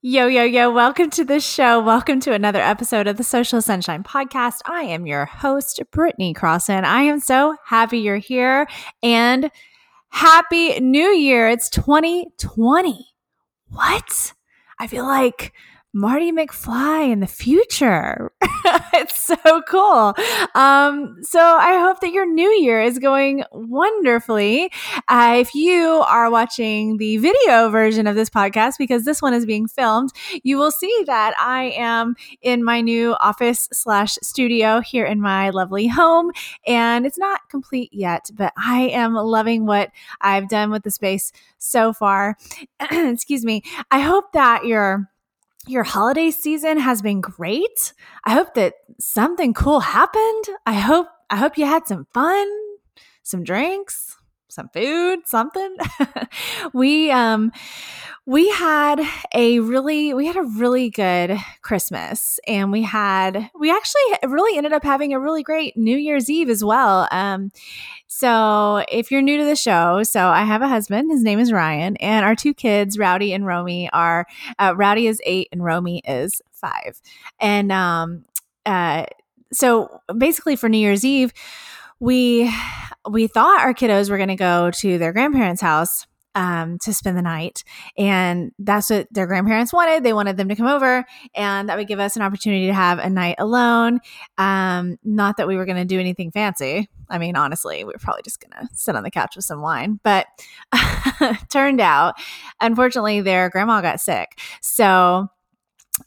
Yo, yo, yo, welcome to the show. Welcome to another episode of the Social Sunshine Podcast. I am your host, Britney Crosson. I am so happy you're here and happy new year. It's 2020. What? I feel like Marty McFly in the future. it's so cool. Um, so I hope that your new year is going wonderfully. Uh, if you are watching the video version of this podcast, because this one is being filmed, you will see that I am in my new office slash studio here in my lovely home. And it's not complete yet, but I am loving what I've done with the space so far. Excuse me. I hope that you're your holiday season has been great. I hope that something cool happened. I hope I hope you had some fun, some drinks, some food, something. we um we had a really we had a really good Christmas and we had we actually really ended up having a really great New Year's Eve as well. Um so if you're new to the show, so I have a husband, his name is Ryan, and our two kids, Rowdy and Romy, are uh, Rowdy is 8 and Romy is 5. And um uh so basically for New Year's Eve, we we thought our kiddos were going to go to their grandparents' house um, to spend the night, and that's what their grandparents wanted. They wanted them to come over, and that would give us an opportunity to have a night alone. Um, not that we were going to do anything fancy. I mean, honestly, we were probably just going to sit on the couch with some wine. But turned out, unfortunately, their grandma got sick, so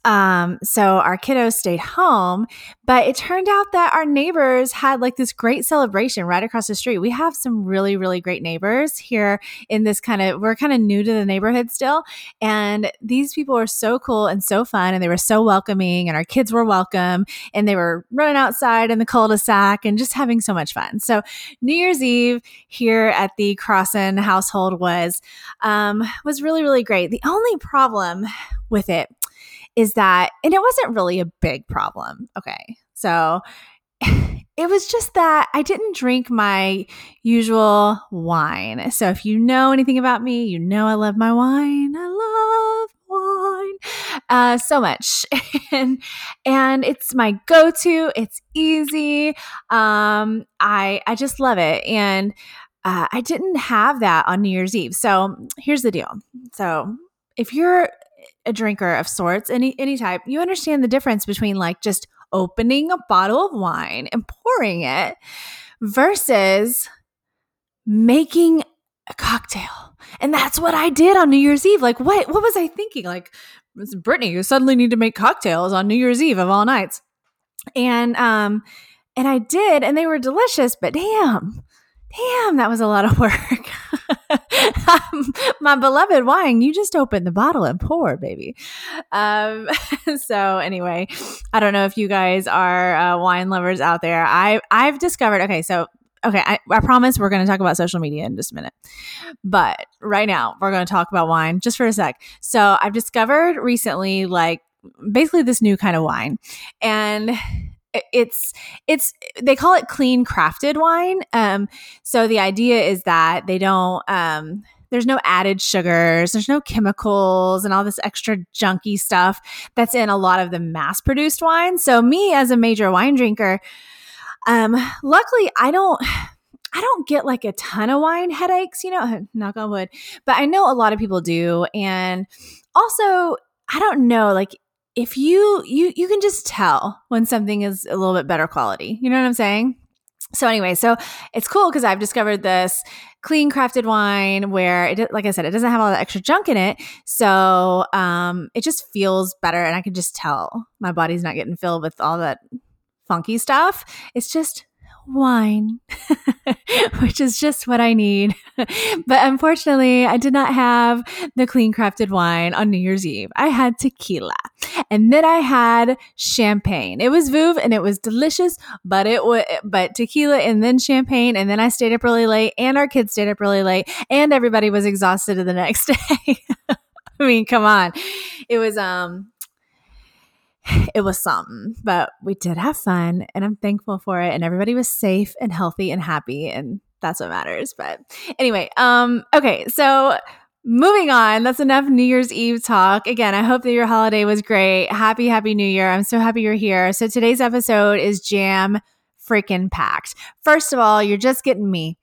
um, so our kiddos stayed home, but it turned out that our neighbors had like this great celebration right across the street. We have some really, really great neighbors here in this kind of, we're kind of new to the neighborhood still. And these people were so cool and so fun and they were so welcoming and our kids were welcome and they were running outside in the cul-de-sac and just having so much fun. So New Year's Eve here at the Crosson household was, um, was really, really great. The only problem with it is that, and it wasn't really a big problem. Okay. So it was just that I didn't drink my usual wine. So if you know anything about me, you know I love my wine. I love wine uh, so much, and and it's my go-to. It's easy. Um, I I just love it, and uh, I didn't have that on New Year's Eve. So here's the deal. So if you're a drinker of sorts, any any type, you understand the difference between like just opening a bottle of wine and pouring it versus making a cocktail. And that's what I did on New Year's Eve. Like what what was I thinking? Like Britney, you suddenly need to make cocktails on New Year's Eve of all nights. And um and I did and they were delicious, but damn, damn, that was a lot of work. My beloved wine, you just open the bottle and pour, baby. Um, so anyway, I don't know if you guys are uh, wine lovers out there. I I've discovered. Okay, so okay, I, I promise we're going to talk about social media in just a minute, but right now we're going to talk about wine just for a sec. So I've discovered recently, like basically this new kind of wine, and it's it's they call it clean crafted wine um so the idea is that they don't um there's no added sugars there's no chemicals and all this extra junky stuff that's in a lot of the mass produced wine so me as a major wine drinker um luckily i don't I don't get like a ton of wine headaches, you know, knock on wood, but I know a lot of people do. And also, I don't know, like if you you you can just tell when something is a little bit better quality. You know what I'm saying? So anyway, so it's cool because I've discovered this clean crafted wine where it, like I said, it doesn't have all the extra junk in it. So um, it just feels better, and I can just tell my body's not getting filled with all that funky stuff. It's just wine, which is just what I need. but unfortunately, I did not have the clean crafted wine on New Year's Eve. I had tequila and then I had champagne. It was Veuve and it was delicious, but it was, but tequila and then champagne. And then I stayed up really late and our kids stayed up really late and everybody was exhausted the next day. I mean, come on. It was, um, it was something, but we did have fun and I'm thankful for it. And everybody was safe and healthy and happy. And that's what matters. But anyway, um, okay. So moving on. That's enough New Year's Eve talk. Again, I hope that your holiday was great. Happy, happy New Year. I'm so happy you're here. So today's episode is jam freaking packed. First of all, you're just getting me.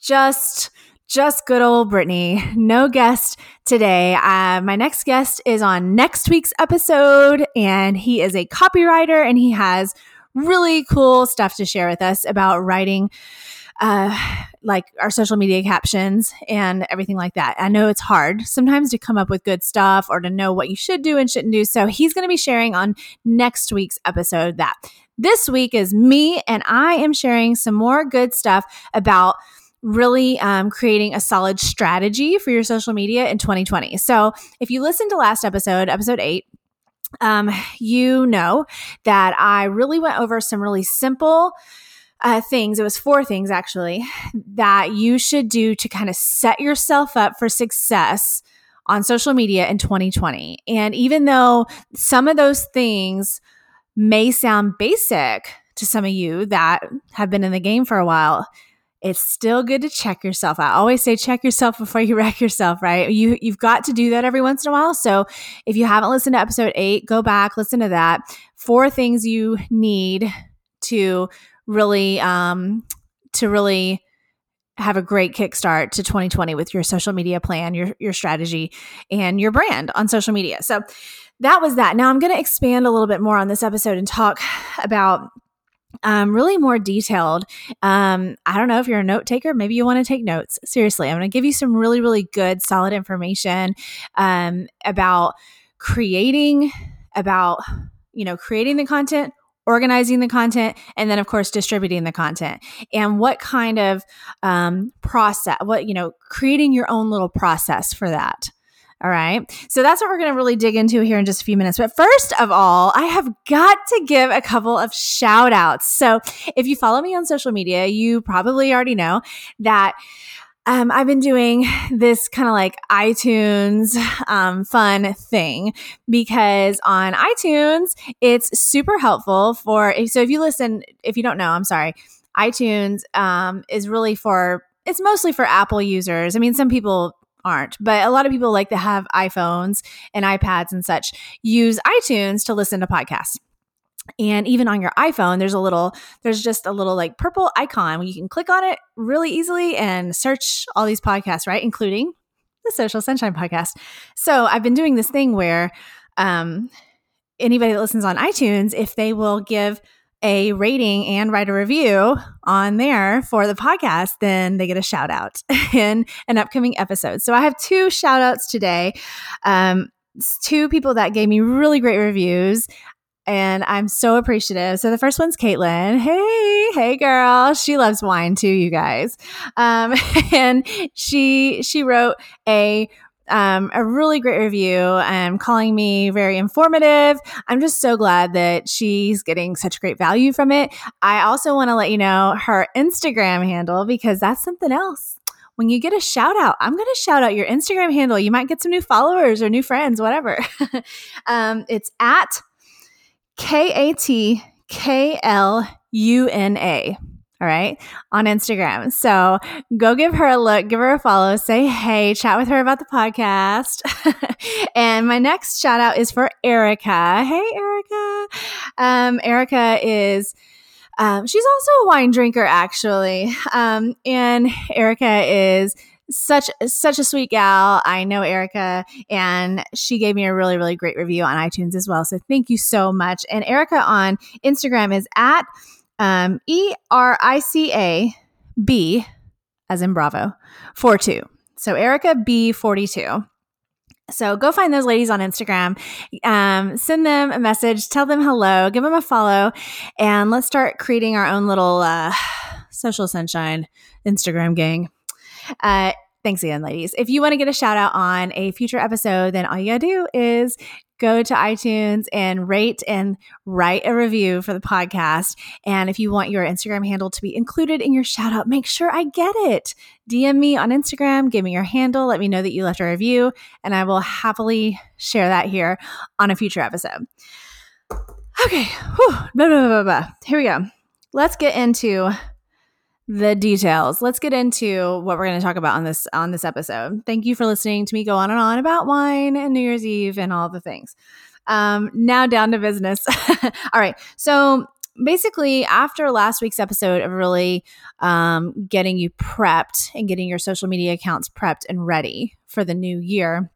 Just just good old Britney. No guest today. Uh, my next guest is on next week's episode, and he is a copywriter and he has really cool stuff to share with us about writing uh, like our social media captions and everything like that. I know it's hard sometimes to come up with good stuff or to know what you should do and shouldn't do. So he's going to be sharing on next week's episode that. This week is me, and I am sharing some more good stuff about really um, creating a solid strategy for your social media in 2020. So if you listen to last episode, episode eight, um, you know that I really went over some really simple uh, things. It was four things actually that you should do to kind of set yourself up for success on social media in 2020. And even though some of those things may sound basic to some of you that have been in the game for a while, it's still good to check yourself. I always say check yourself before you wreck yourself, right? You you've got to do that every once in a while. So if you haven't listened to episode 8, go back, listen to that. Four things you need to really um to really have a great kickstart to 2020 with your social media plan, your your strategy, and your brand on social media. So that was that. Now I'm going to expand a little bit more on this episode and talk about um, really more detailed. Um, I don't know if you're a note taker, maybe you want to take notes. Seriously, I'm going to give you some really, really good, solid information um, about creating, about you know, creating the content, organizing the content, and then of course distributing the content, and what kind of um, process, what you know, creating your own little process for that. All right. So that's what we're going to really dig into here in just a few minutes. But first of all, I have got to give a couple of shout outs. So if you follow me on social media, you probably already know that um, I've been doing this kind of like iTunes um, fun thing because on iTunes, it's super helpful for. So if you listen, if you don't know, I'm sorry, iTunes um, is really for. It's mostly for Apple users. I mean, some people aren't. But a lot of people like to have iPhones and iPads and such use iTunes to listen to podcasts. And even on your iPhone, there's a little, there's just a little like purple icon you can click on it really easily and search all these podcasts, right? Including the Social Sunshine podcast. So I've been doing this thing where um, anybody that listens on iTunes, if they will give a rating and write a review on there for the podcast, then they get a shout out in an upcoming episode. So I have two shout outs today. Um, two people that gave me really great reviews and I'm so appreciative. So the first one's Caitlin. Hey, hey, girl. She loves wine too, you guys. Um, and she she wrote a um, a really great review and calling me very informative. I'm just so glad that she's getting such great value from it. I also want to let you know her Instagram handle because that's something else. When you get a shout out, I'm going to shout out your Instagram handle. You might get some new followers or new friends, whatever. um, it's at K A T K L U N A all right, on Instagram. So go give her a look, give her a follow, say hey, chat with her about the podcast. and my next shout out is for Erica. Hey, Erica. Um, Erica is. Um, she's also a wine drinker, actually. Um, and Erica is such such a sweet gal. I know Erica, and she gave me a really really great review on iTunes as well. So thank you so much. And Erica on Instagram is at um, E R I C A B, as in Bravo, 42. So Erica B42. So go find those ladies on Instagram, um, send them a message, tell them hello, give them a follow, and let's start creating our own little uh, social sunshine Instagram gang. Uh, Thanks again, ladies. If you want to get a shout out on a future episode, then all you gotta do is go to iTunes and rate and write a review for the podcast. And if you want your Instagram handle to be included in your shout out, make sure I get it. DM me on Instagram, give me your handle, let me know that you left a review, and I will happily share that here on a future episode. Okay, Whew. Here we go. Let's get into the details. Let's get into what we're going to talk about on this on this episode. Thank you for listening to me go on and on about wine and New Year's Eve and all the things. Um, now down to business. all right. So basically, after last week's episode of really um, getting you prepped and getting your social media accounts prepped and ready for the new year,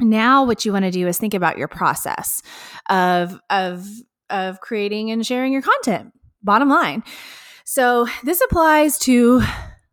now what you want to do is think about your process of of of creating and sharing your content. Bottom line. So this applies to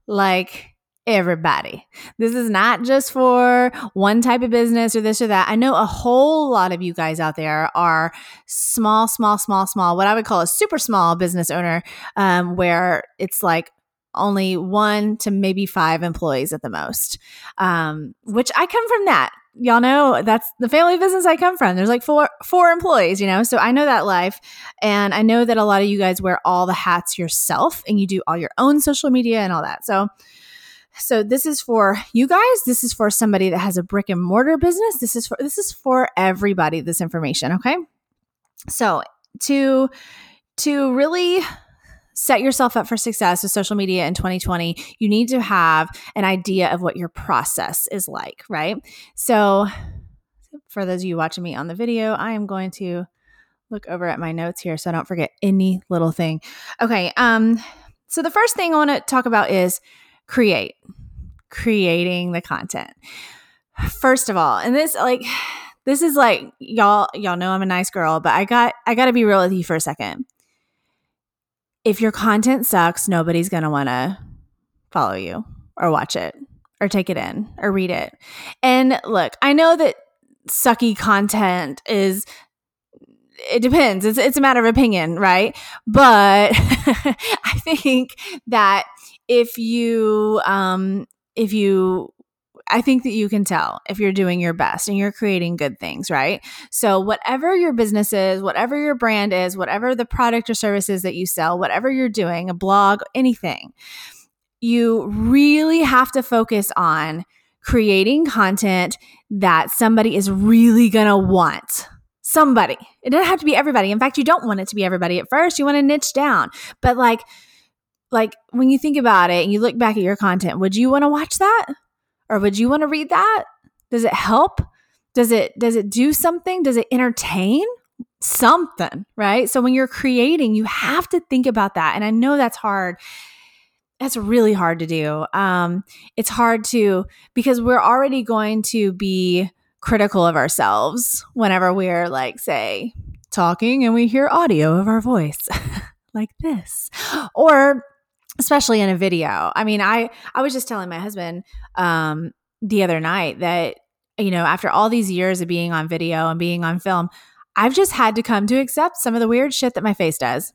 like everybody. This is not just for one type of business or this or that. I know a whole lot of you guys out there are small, small, small, small, what I would call a super small business owner, um, where it's like only one to maybe five employees at the most, um, which I come from that. Y'all know that's the family business I come from. There's like four four employees, you know, so I know that life, and I know that a lot of you guys wear all the hats yourself, and you do all your own social media and all that. So, so this is for you guys. This is for somebody that has a brick and mortar business. This is for this is for everybody. This information, okay? So to to really set yourself up for success with social media in 2020, you need to have an idea of what your process is like, right? So, for those of you watching me on the video, I am going to look over at my notes here so I don't forget any little thing. Okay, um so the first thing I want to talk about is create. Creating the content. First of all, and this like this is like y'all y'all know I'm a nice girl, but I got I got to be real with you for a second if your content sucks, nobody's going to want to follow you or watch it or take it in or read it. And look, I know that sucky content is it depends. It's it's a matter of opinion, right? But I think that if you um if you I think that you can tell if you're doing your best and you're creating good things, right? So, whatever your business is, whatever your brand is, whatever the product or services that you sell, whatever you're doing, a blog, anything, you really have to focus on creating content that somebody is really going to want. Somebody. It doesn't have to be everybody. In fact, you don't want it to be everybody at first. You want to niche down. But like like when you think about it and you look back at your content, would you want to watch that? Or would you want to read that? Does it help? Does it does it do something? Does it entertain? Something, right? So when you're creating, you have to think about that. And I know that's hard. That's really hard to do. Um, it's hard to because we're already going to be critical of ourselves whenever we're like, say, talking and we hear audio of our voice like this. Or especially in a video. I mean, I I was just telling my husband um the other night that you know, after all these years of being on video and being on film, I've just had to come to accept some of the weird shit that my face does.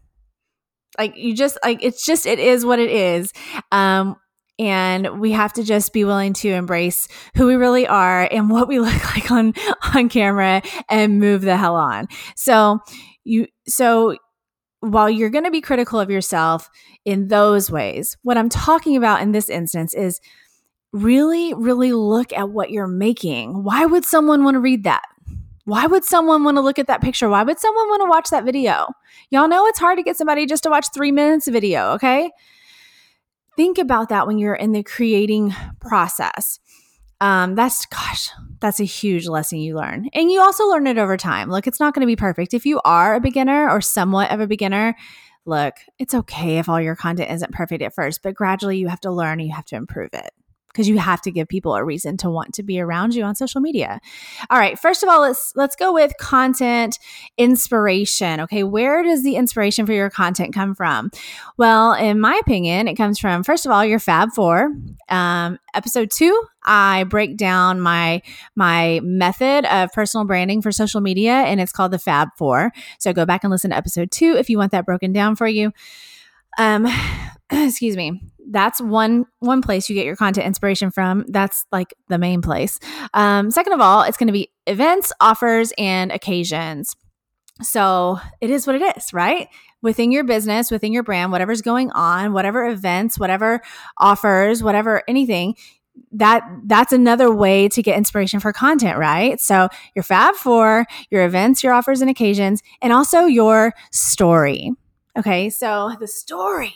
Like you just like it's just it is what it is. Um and we have to just be willing to embrace who we really are and what we look like on on camera and move the hell on. So you so while you're going to be critical of yourself in those ways, what I'm talking about in this instance is really, really look at what you're making. Why would someone want to read that? Why would someone want to look at that picture? Why would someone want to watch that video? Y'all know it's hard to get somebody just to watch three minutes of video, okay? Think about that when you're in the creating process. Um, that's gosh, that's a huge lesson you learn. And you also learn it over time. Look, it's not going to be perfect. If you are a beginner or somewhat of a beginner, look, it's okay if all your content isn't perfect at first, but gradually you have to learn and you have to improve it because you have to give people a reason to want to be around you on social media. All right, first of all, let's let's go with content inspiration. Okay, where does the inspiration for your content come from? Well, in my opinion, it comes from first of all your Fab Four. Um, episode two, I break down my my method of personal branding for social media, and it's called the Fab Four. So go back and listen to episode two if you want that broken down for you. Um, excuse me that's one one place you get your content inspiration from. That's like the main place. Um, second of all it's going to be events offers and occasions. So it is what it is right? Within your business within your brand whatever's going on whatever events whatever offers whatever anything that that's another way to get inspiration for content right? So your fab four your events your offers and occasions and also your story. Okay so the story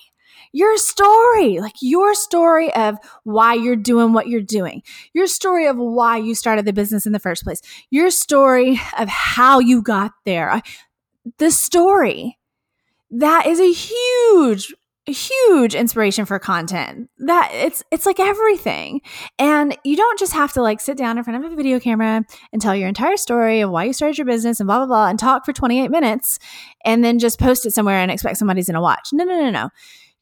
your story, like your story of why you're doing what you're doing, your story of why you started the business in the first place, your story of how you got there. The story that is a huge huge inspiration for content. That it's it's like everything. And you don't just have to like sit down in front of a video camera and tell your entire story of why you started your business and blah blah blah and talk for 28 minutes and then just post it somewhere and expect somebody's gonna watch. No no no no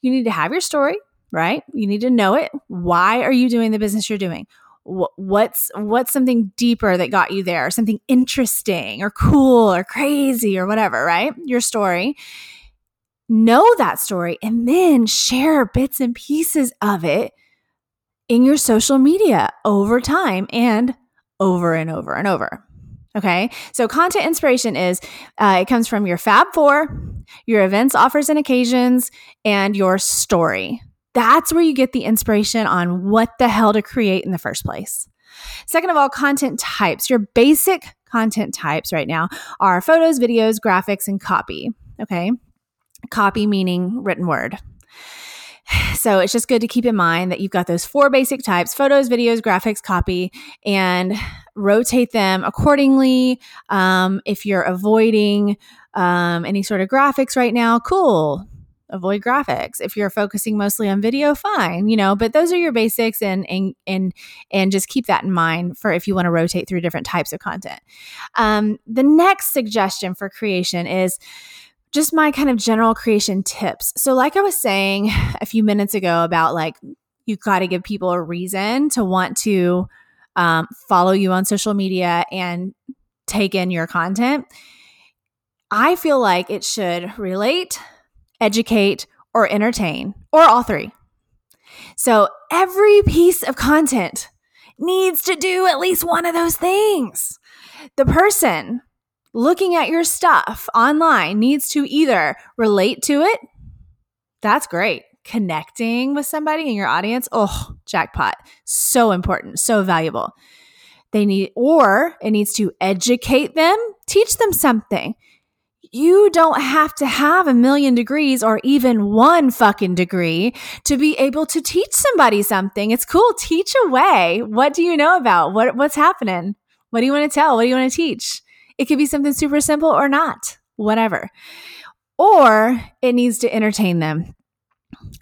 you need to have your story right? You need to know it. Why are you doing the business you're doing? What's what's something deeper that got you there? Something interesting or cool or crazy or whatever right? Your story. Know that story and then share bits and pieces of it in your social media over time and over and over and over. Okay. So content inspiration is, uh, it comes from your Fab Four, your events, offers, and occasions, and your story. That's where you get the inspiration on what the hell to create in the first place. Second of all, content types. Your basic content types right now are photos, videos, graphics, and copy. Okay copy meaning written word. So it's just good to keep in mind that you've got those four basic types photos, videos, graphics, copy, and rotate them accordingly. Um, if you're avoiding um, any sort of graphics right now, cool. Avoid graphics. If you're focusing mostly on video, fine, you know, but those are your basics and and and and just keep that in mind for if you want to rotate through different types of content. Um, the next suggestion for creation is just my kind of general creation tips. So, like I was saying a few minutes ago about like, you got to give people a reason to want to um, follow you on social media and take in your content. I feel like it should relate, educate, or entertain, or all three. So, every piece of content needs to do at least one of those things. The person looking at your stuff online needs to either relate to it. That's great. Connecting with somebody in your audience. Oh, jackpot. So important, so valuable. They need, or it needs to educate them, teach them something. You don't have to have a million degrees or even one fucking degree to be able to teach somebody something. It's cool. Teach away. What do you know about? What, what's happening? What do you want to tell? What do you want to teach? It could be something super simple or not, whatever. Or it needs to entertain them.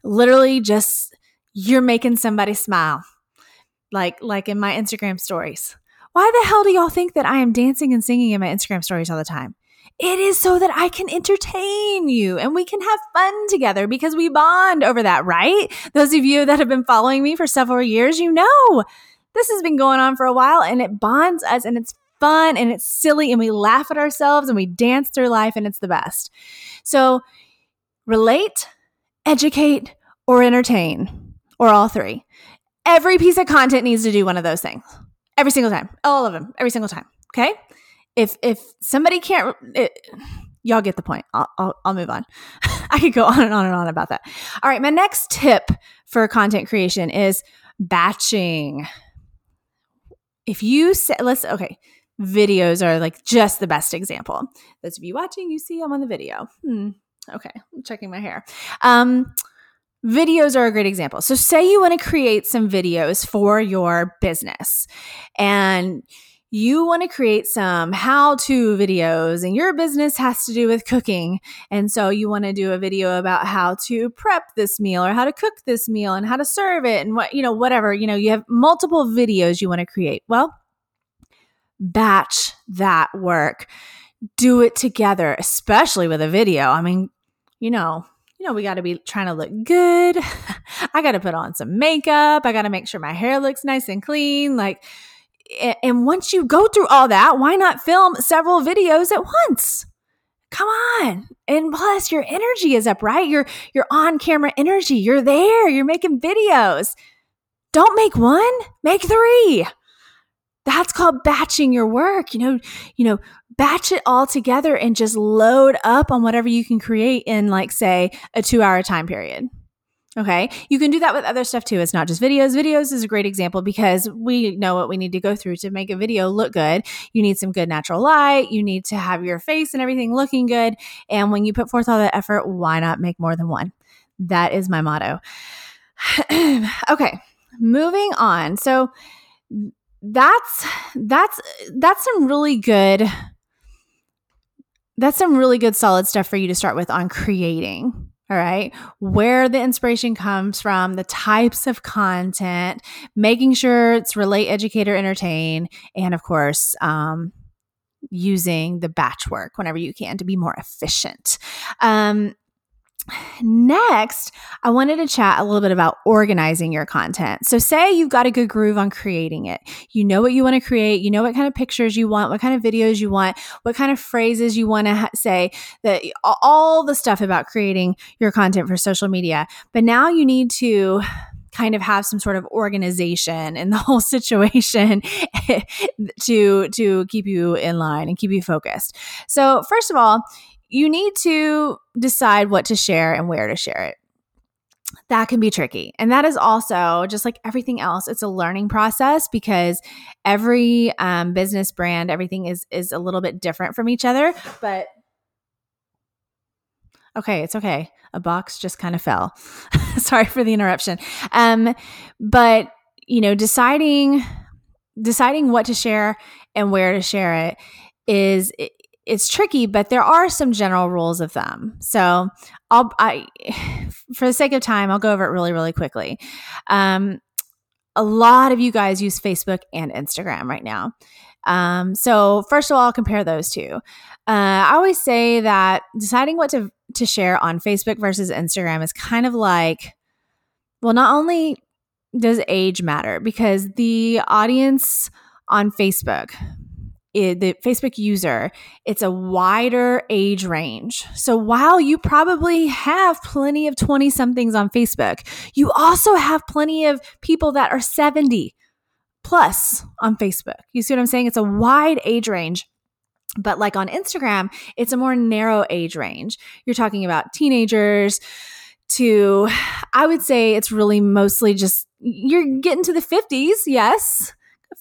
Literally just you're making somebody smile. Like like in my Instagram stories. Why the hell do y'all think that I am dancing and singing in my Instagram stories all the time? It is so that I can entertain you and we can have fun together because we bond over that, right? Those of you that have been following me for several years, you know this has been going on for a while and it bonds us and it's fun and it's silly and we laugh at ourselves and we dance through life and it's the best. So relate, educate, or entertain, or all three. Every piece of content needs to do one of those things. Every single time. All of them. Every single time. Okay? If if somebody can't it, y'all get the point. I'll, I'll, I'll move on. I could go on and on and on about that. All right, my next tip for content creation is batching. If you say, let's, okay, videos are like just the best example. Those of you watching, you see I'm on the video. Hmm. Okay, I'm checking my hair. Um, videos are a great example. So, say you want to create some videos for your business and you want to create some how to videos, and your business has to do with cooking. And so, you want to do a video about how to prep this meal or how to cook this meal and how to serve it and what, you know, whatever. You know, you have multiple videos you want to create. Well, batch that work. Do it together, especially with a video. I mean, you know, you know, we got to be trying to look good. I got to put on some makeup. I got to make sure my hair looks nice and clean. Like, and once you go through all that, why not film several videos at once? Come on. And plus your energy is up, right? Your your on-camera energy. You're there. You're making videos. Don't make one, make 3 that's called batching your work you know you know batch it all together and just load up on whatever you can create in like say a 2 hour time period okay? You can do that with other stuff too. It's not just videos. Videos is a great example because we know what we need to go through to make a video look good. You need some good natural light. You need to have your face and everything looking good. And when you put forth all that effort why not make more than one? That is my motto. okay, moving on. So that's that's that's some really good that's some really good solid stuff for you to start with on creating all right, where the inspiration comes from, the types of content, making sure it's relate, educate, or entertain, and of course, um, using the batch work whenever you can to be more efficient. Um, Next, I wanted to chat a little bit about organizing your content. So, say you've got a good groove on creating it. You know what you want to create, you know what kind of pictures you want, what kind of videos you want, what kind of phrases you want to ha- say, that all the stuff about creating your content for social media. But now you need to kind of have some sort of organization in the whole situation to to keep you in line and keep you focused. So, first of all, you need to decide what to share and where to share it. That can be tricky. And that is also just like everything else, it's a learning process because every um, business brand, everything is is a little bit different from each other. But okay, it's okay. A box just kind of fell. Sorry for the interruption. Um, but you know, deciding deciding what to share and where to share it is it's tricky, but there are some general rules of thumb. So I'll, I, for the sake of time, I'll go over it really, really quickly. Um, a lot of you guys use Facebook and Instagram right now. Um, so first of all, I'll compare those two. Uh, I always say that deciding what to to share on Facebook versus Instagram is kind of like, well, not only does age matter because the audience on Facebook it, the Facebook user, it's a wider age range. So while you probably have plenty of 20 somethings on Facebook, you also have plenty of people that are 70 plus on Facebook. You see what I'm saying? It's a wide age range. But like on Instagram, it's a more narrow age range. You're talking about teenagers to, I would say it's really mostly just, you're getting to the 50s, yes.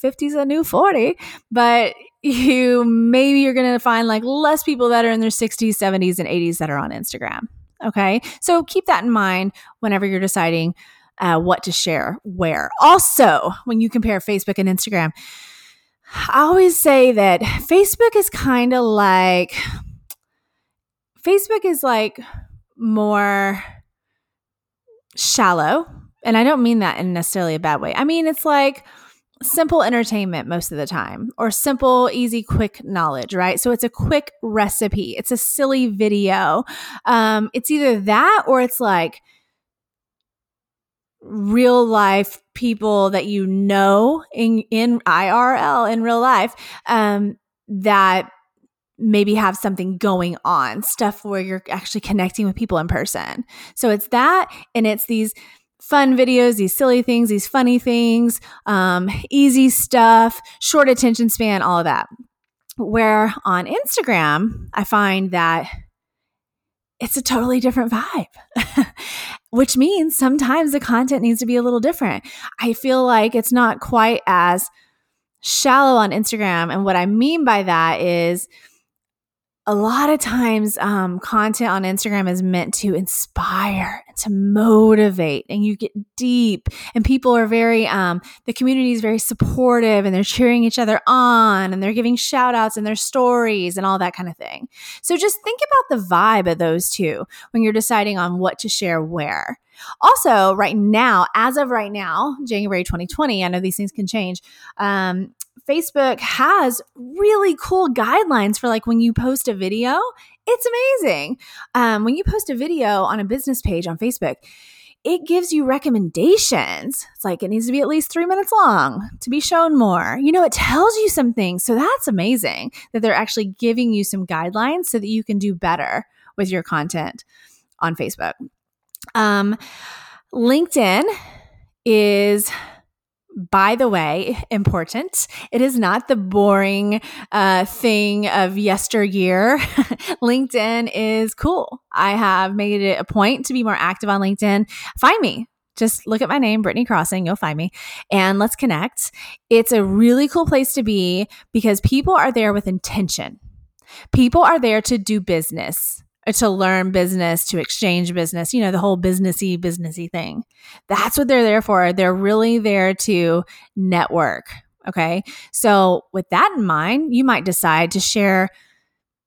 50's a new 40, but you maybe you're going to find like less people that are in their 60s, 70s, and 80s that are on Instagram. Okay. So keep that in mind whenever you're deciding uh, what to share where. Also, when you compare Facebook and Instagram, I always say that Facebook is kind of like, Facebook is like more shallow. And I don't mean that in necessarily a bad way. I mean, it's like, simple entertainment most of the time or simple easy quick knowledge right? So it's a quick recipe. It's a silly video. Um, it's either that or it's like real life people that you know in in IRL in real life um, that maybe have something going on stuff where you're actually connecting with people in person. So it's that and it's these fun videos, these silly things, these funny things, um, easy stuff, short attention span, all of that. Where on Instagram, I find that it's a totally different vibe, which means sometimes the content needs to be a little different. I feel like it's not quite as shallow on Instagram. And what I mean by that is, a lot of times um, content on instagram is meant to inspire and to motivate and you get deep and people are very um, the community is very supportive and they're cheering each other on and they're giving shout outs in their stories and all that kind of thing so just think about the vibe of those two when you're deciding on what to share where also, right now, as of right now, January 2020, I know these things can change. Um, Facebook has really cool guidelines for like when you post a video. It's amazing. Um, when you post a video on a business page on Facebook, it gives you recommendations. It's like it needs to be at least three minutes long to be shown more. You know, it tells you some things. So that's amazing that they're actually giving you some guidelines so that you can do better with your content on Facebook. Um, LinkedIn is by the way, important. It is not the boring uh, thing of yesteryear. LinkedIn is cool. I have made it a point to be more active on LinkedIn. Find me. Just look at my name, Britney Crosson. You'll find me and let's connect. It's a really cool place to be because people are there with intention. People are there to do business to learn business, to exchange business, you know, the whole businessy, businessy thing. That's what they're there for. They're really there to network. Okay. So, with that in mind, you might decide to share,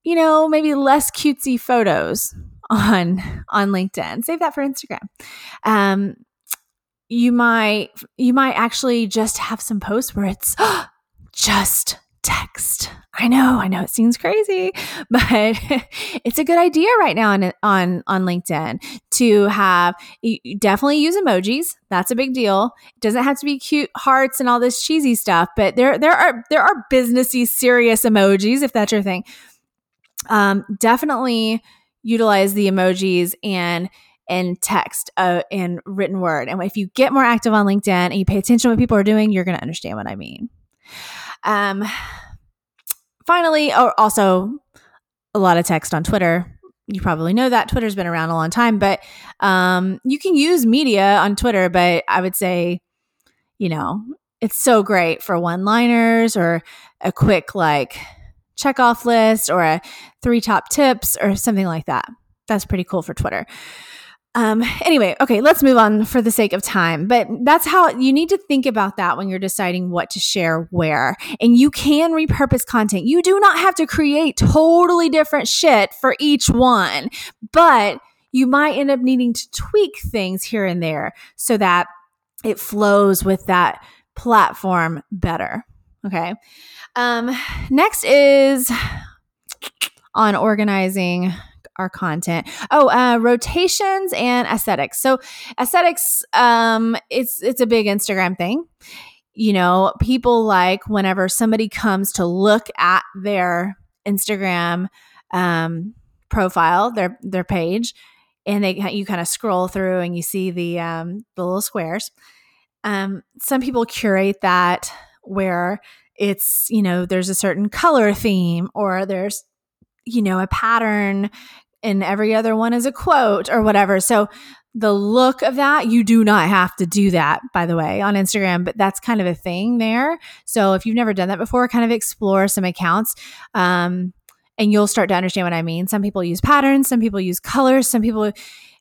you know, maybe less cutesy photos on on LinkedIn. Save that for Instagram. Um, you might you might actually just have some posts where it's just text. I know, I know it seems crazy, but it's a good idea right now on on on LinkedIn to have definitely use emojis. That's a big deal. It doesn't have to be cute hearts and all this cheesy stuff, but there there are there are businessy serious emojis if that's your thing. Um, definitely utilize the emojis and and text uh, and written word. And if you get more active on LinkedIn and you pay attention to what people are doing, you're going to understand what I mean. Um, finally, or also a lot of text on Twitter. You probably know that Twitter's been around a long time, but um, you can use media on Twitter. But I would say, you know, it's so great for one liners or a quick like check off list or a three top tips or something like that. That's pretty cool for Twitter. Um, anyway, okay, let's move on for the sake of time. But that's how you need to think about that when you're deciding what to share where. And you can repurpose content. You do not have to create totally different shit for each one, but you might end up needing to tweak things here and there so that it flows with that platform better. Okay. Um, next is on organizing our content. Oh, uh, rotations and aesthetics. So aesthetics, um, it's it's a big Instagram thing. You know, people like whenever somebody comes to look at their Instagram um, profile, their their page, and they you kind of scroll through and you see the um, the little squares. Um, some people curate that where it's you know there's a certain color theme or there's you know a pattern and every other one is a quote or whatever. So the look of that, you do not have to do that, by the way, on Instagram, but that's kind of a thing there. So if you've never done that before, kind of explore some accounts. Um, and you'll start to understand what I mean. Some people use patterns, some people use colors, some people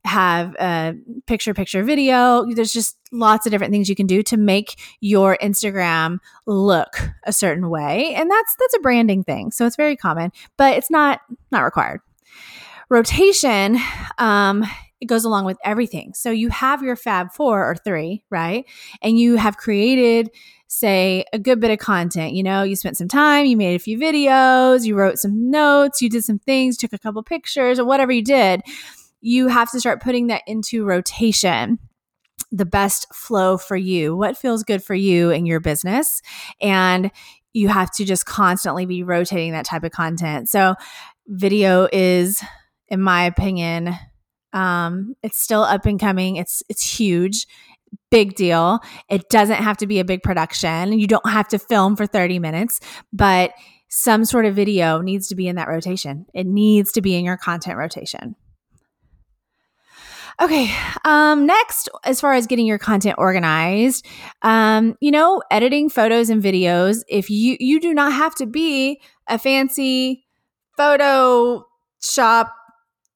have a picture picture video. There's just lots of different things you can do to make your Instagram look a certain way. And that's that's a branding thing. So it's very common, but it's not not required rotation um, it goes along with everything. So you have your fab four or three right? And you have created say a good bit of content. You know you spent some time you made a few videos you wrote some notes you did some things took a couple pictures or whatever you did. You have to start putting that into rotation the best flow for you what feels good for you in your business. And you have to just constantly be rotating that type of content. So video is in my opinion. Um, it's still up and coming. It's it's huge, big deal. It doesn't have to be a big production. You don't have to film for 30 minutes, but some sort of video needs to be in that rotation. It needs to be in your content rotation. Okay. Um, next, as far as getting your content organized, um, you know, editing photos and videos. If you you do not have to be a fancy photo shop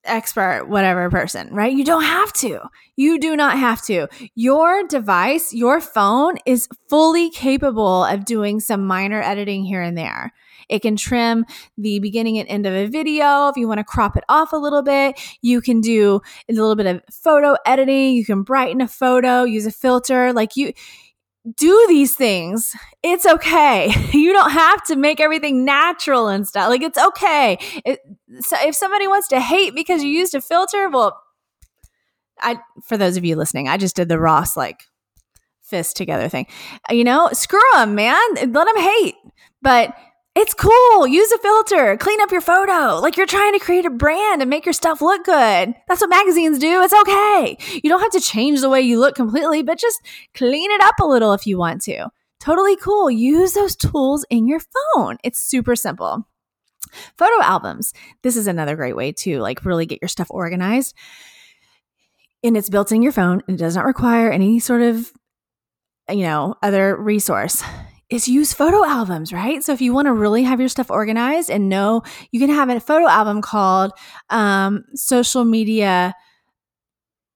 expert, whatever person, right? You don't have to. You do not have to. Your device, your phone is fully capable of doing some minor editing here and there. It can trim the beginning and end of a video. If you want to crop it off a little bit, you can do a little bit of photo editing. You can brighten a photo, use a filter. Like you, do these things. It's okay. You don't have to make everything natural and stuff. Like it's okay. It, so if somebody wants to hate because you used a filter, well, I for those of you listening, I just did the Ross like fist together thing. You know, screw them, man. Let them hate. But it's cool. Use a filter. Clean up your photo. Like you're trying to create a brand and make your stuff look good. That's what magazines do. It's okay. You don't have to change the way you look completely, but just clean it up a little if you want to. Totally cool. Use those tools in your phone. It's super simple. Photo albums. This is another great way to like really get your stuff organized. And it's built in your phone it does not require any sort of you know, other resource is use photo albums, right? So if you want to really have your stuff organized and know, you can have a photo album called um, social media,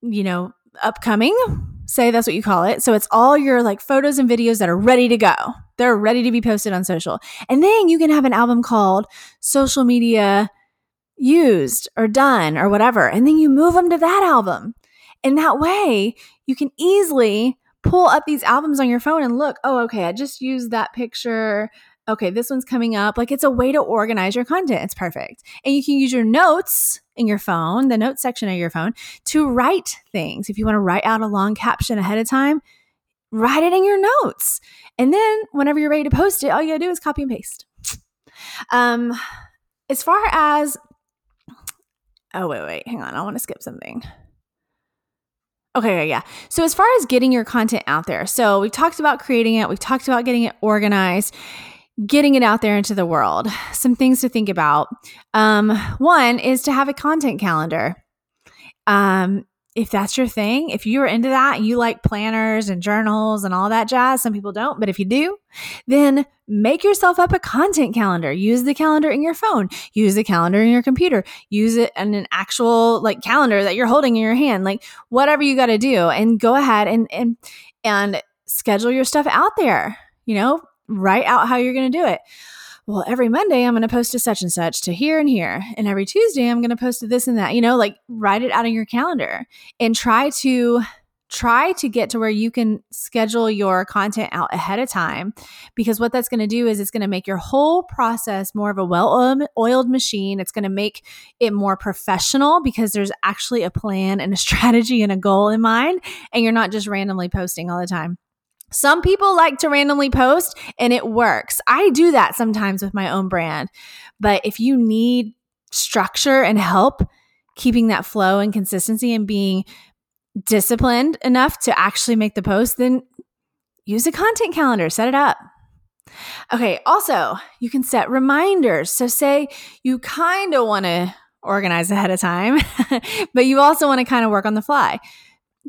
you know, upcoming. Say that's what you call it. So it's all your like photos and videos that are ready to go. They're ready to be posted on social. And then you can have an album called social media used or done or whatever. And then you move them to that album. And that way you can easily pull up these albums on your phone and look, oh, okay, I just used that picture. Okay, this one's coming up. Like it's a way to organize your content. It's perfect. And you can use your notes in your phone, the notes section of your phone, to write things. If you want to write out a long caption ahead of time, write it in your notes. And then whenever you're ready to post it, all you gotta do is copy and paste. Um, as far as, oh, wait, wait, hang on. I want to skip something. Okay, yeah. So as far as getting your content out there, so we've talked about creating it, we've talked about getting it organized, getting it out there into the world. Some things to think about. Um, one is to have a content calendar. Um, if that's your thing, if you're into that, you like planners and journals and all that jazz, some people don't, but if you do, then make yourself up a content calendar. Use the calendar in your phone, use the calendar in your computer, use it in an actual like calendar that you're holding in your hand, like whatever you got to do and go ahead and and and schedule your stuff out there. You know, write out how you're going to do it well, every Monday I'm going to post to such and such to here and here. And every Tuesday I'm going to post to this and that. You know, like write it out in your calendar and try to try to get to where you can schedule your content out ahead of time because what that's going to do is it's going to make your whole process more of a well-oiled um, machine it's going to make it more professional because there's actually a plan and a strategy and a goal in mind and you're not just randomly posting all the time some people like to randomly post and it works. I do that sometimes with my own brand. But if you need structure and help keeping that flow and consistency and being disciplined enough to actually make the post, then use a content calendar, set it up. Okay, also, you can set reminders. So, say you kind of want to organize ahead of time, but you also want to kind of work on the fly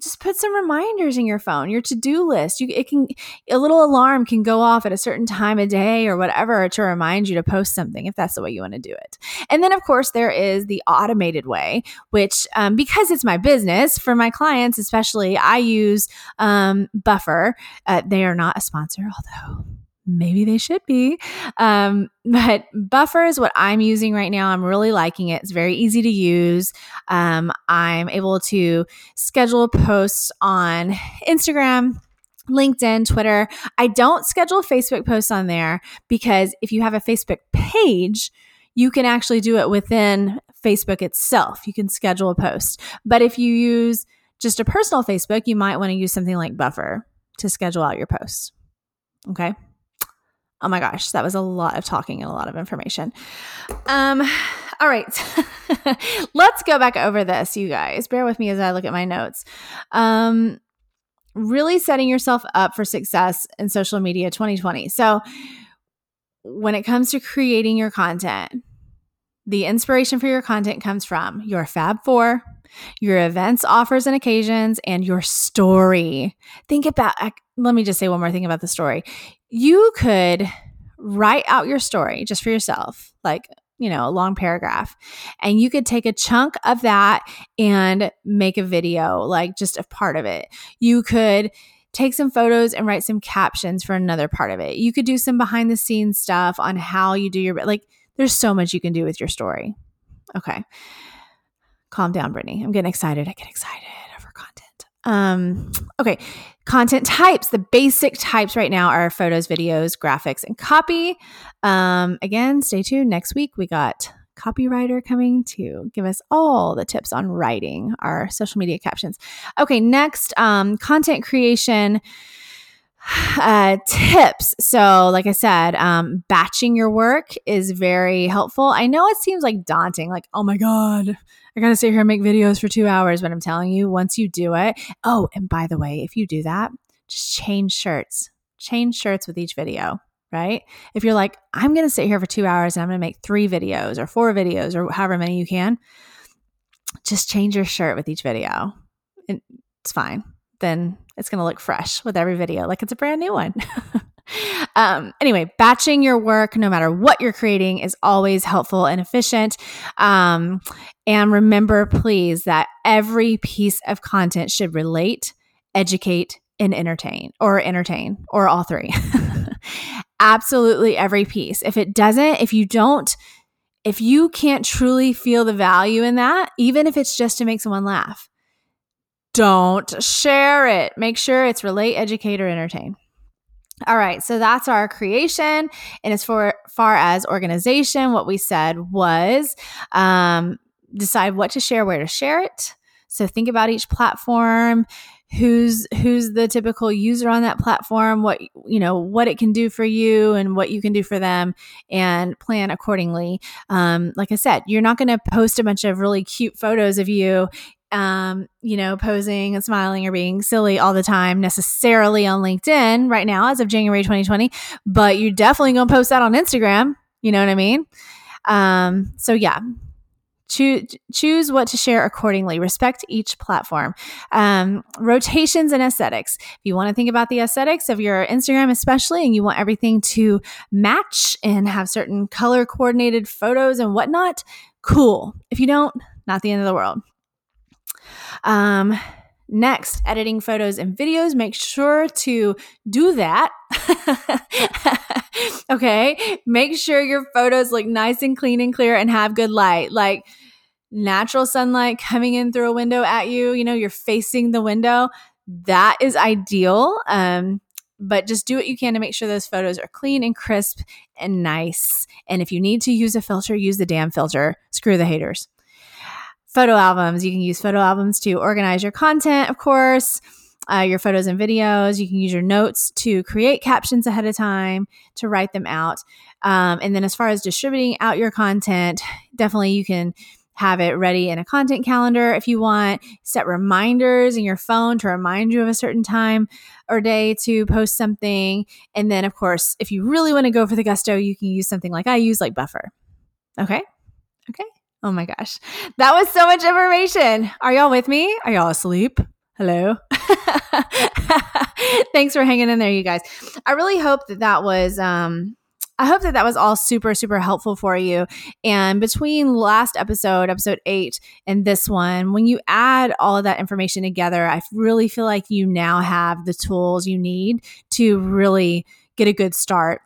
just put some reminders in your phone, your to-do list. You it can a little alarm can go off at a certain time of day or whatever to remind you to post something if that's the way you want to do it. And then of course there is the automated way, which um, because it's my business for my clients especially, I use um, Buffer. Uh, they are not a sponsor, although maybe they should be. Um, but Buffer is what I'm using right now. I'm really liking it. It's very easy to use. Um, I'm able to schedule posts on Instagram. LinkedIn, Twitter. I don't schedule Facebook posts on there because if you have a Facebook page, you can actually do it within Facebook itself. You can schedule a post. But if you use just a personal Facebook, you might want to use something like Buffer to schedule out your posts. Okay. Oh my gosh, that was a lot of talking and a lot of information. Um, all right, let's go back over this, you guys. Bear with me as I look at my notes. Um, really setting yourself up for success in social media 2020. So, when it comes to creating your content, the inspiration for your content comes from your Fab Four, your events, offers, and occasions, and your story. Think about, let me just say one more thing about the story you could write out your story just for yourself, like, you know, a long paragraph, and you could take a chunk of that and make a video, like just a part of it. You could take some photos and write some captions for another part of it. You could do some behind the scenes stuff on how you do your, like, there's so much you can do with your story. Okay. Calm down, Britney. I'm getting excited. I get excited over content. Um, okay, content types. The basic types right now are photos, videos, graphics, and copy. Um, again, stay tuned. Next week, we got copywriter coming to give us all the tips on writing our social media captions. Okay, next, um, content creation uh, tips. So, like I said, um, batching your work is very helpful. I know it seems like daunting, like, oh my God, I gotta sit here and make videos for two hours, but I'm telling you, once you do it, oh, and by the way, if you do that, just change shirts, change shirts with each video, right? If you're like, I'm gonna sit here for two hours and I'm gonna make three videos or four videos or however many you can, just change your shirt with each video. It's fine. Then it's gonna look fresh with every video, like it's a brand new one. um, anyway, batching your work, no matter what you're creating, is always helpful and efficient. Um, and remember, please, that every piece of content should relate, educate, and entertain, or entertain, or all three. Absolutely every piece. If it doesn't, if you don't, if you can't truly feel the value in that, even if it's just to make someone laugh, don't share it. Make sure it's relate, educate, or entertain. All right, so that's our creation. And as for, far as organization, what we said was um, decide what to share, where to share it. So think about each platform, who's who's the typical user on that platform, what you know, what it can do for you and what you can do for them, and plan accordingly. Um, like I said, you're not going to post a bunch of really cute photos of you um, you know, posing and smiling or being silly all the time necessarily on LinkedIn right now as of January 2020, but you're definitely going to post that on Instagram. You know what I mean? Um, so yeah, choose choose what to share accordingly respect each platform um, rotations and aesthetics if you want to think about the aesthetics of your instagram especially and you want everything to match and have certain color coordinated photos and whatnot cool if you don't not the end of the world um, next, editing photos and videos. Make sure to do that. okay. Make sure your photos look nice and clean and clear and have good light. Like, natural sunlight coming in through a window at you, you know, you're facing the window. That is ideal. Um, but just do what you can to make sure those photos are clean and crisp and nice. And if you need to use a filter, use the damn filter. Screw the haters photo albums. You can use photo albums to organize your content, of course, uh, your photos and videos. You can use your notes to create captions ahead of time, to write them out. Um, and then, as far as distributing out your content, definitely you can have it ready in a content calendar if you want. Set reminders in your phone to remind you of a certain time or day to post something. And then, of course, if you really want to go for the gusto, you can use something like I use, like Buffer. Okay. Okay. Oh my gosh. That was so much information. Are y'all with me? Are y'all asleep? Hello. Thanks for hanging in there, you guys. I really hope that that was um I hope that that was all super, super helpful for you. And between last episode, episode eight, and this one, when you add all of that information together, I really feel like you now have the tools you need to really get a good start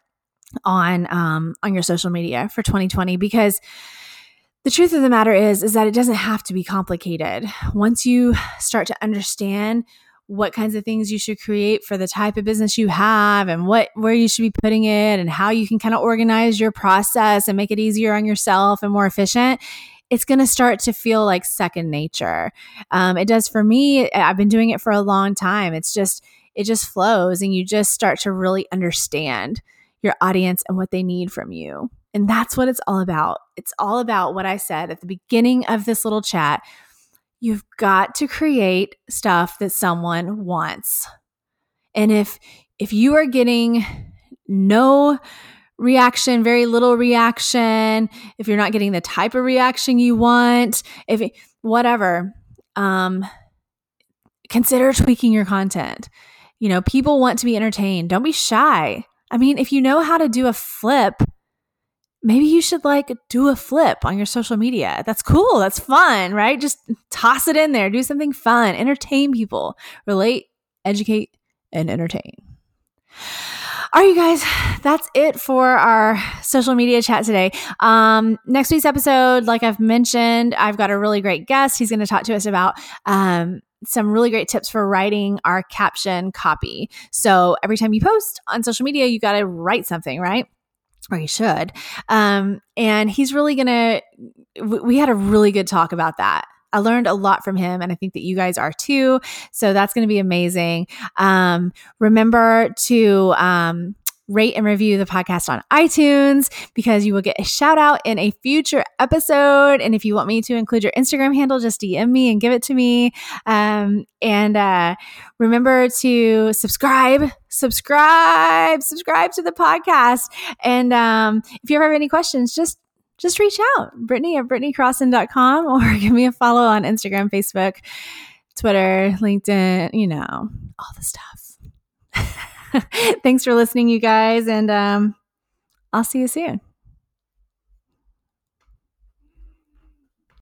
on um, on your social media for 2020 because the truth of the matter is is that it doesn't have to be complicated. Once you start to understand what kinds of things you should create for the type of business you have and what where you should be putting it and how you can kind of organize your process and make it easier on yourself and more efficient it's going to start to feel like second nature. Um, it does for me i've been doing it for a long time. It's just it just flows and you just start to really understand your audience and what they need from you and that's what it's all about. It's all about what I said at the beginning of this little chat. You've got to create stuff that someone wants. And if if you are getting no reaction, very little reaction, if you're not getting the type of reaction you want, if whatever, um consider tweaking your content. You know, people want to be entertained. Don't be shy. I mean, if you know how to do a flip, maybe you should like do a flip on your social media. That's cool. That's fun, right? Just toss it in there. Do something fun. Entertain people. Relate, educate, and entertain. All right, you guys, that's it for our social media chat today. Um, next week's episode, like I've mentioned, I've got a really great guest. He's going to talk to us about um, some really great tips for writing our caption copy. So every time you post on social media, you got to write something, right? Or he should. Um, and he's really gonna. We had a really good talk about that. I learned a lot from him, and I think that you guys are too. So that's going to be amazing. Um, remember to um, rate and review the podcast on iTunes because you will get a shout out in a future episode. And if you want me to include your Instagram handle, just DM me and give it to me. Um, and uh, remember to subscribe, subscribe, subscribe to the podcast. And um, if you ever have any questions, just just reach out, Britney at BritneyCrosson.com or give me a follow on Instagram, Facebook, Twitter, LinkedIn, you know, all the stuff. Thanks for listening, you guys. And um, I'll see you soon.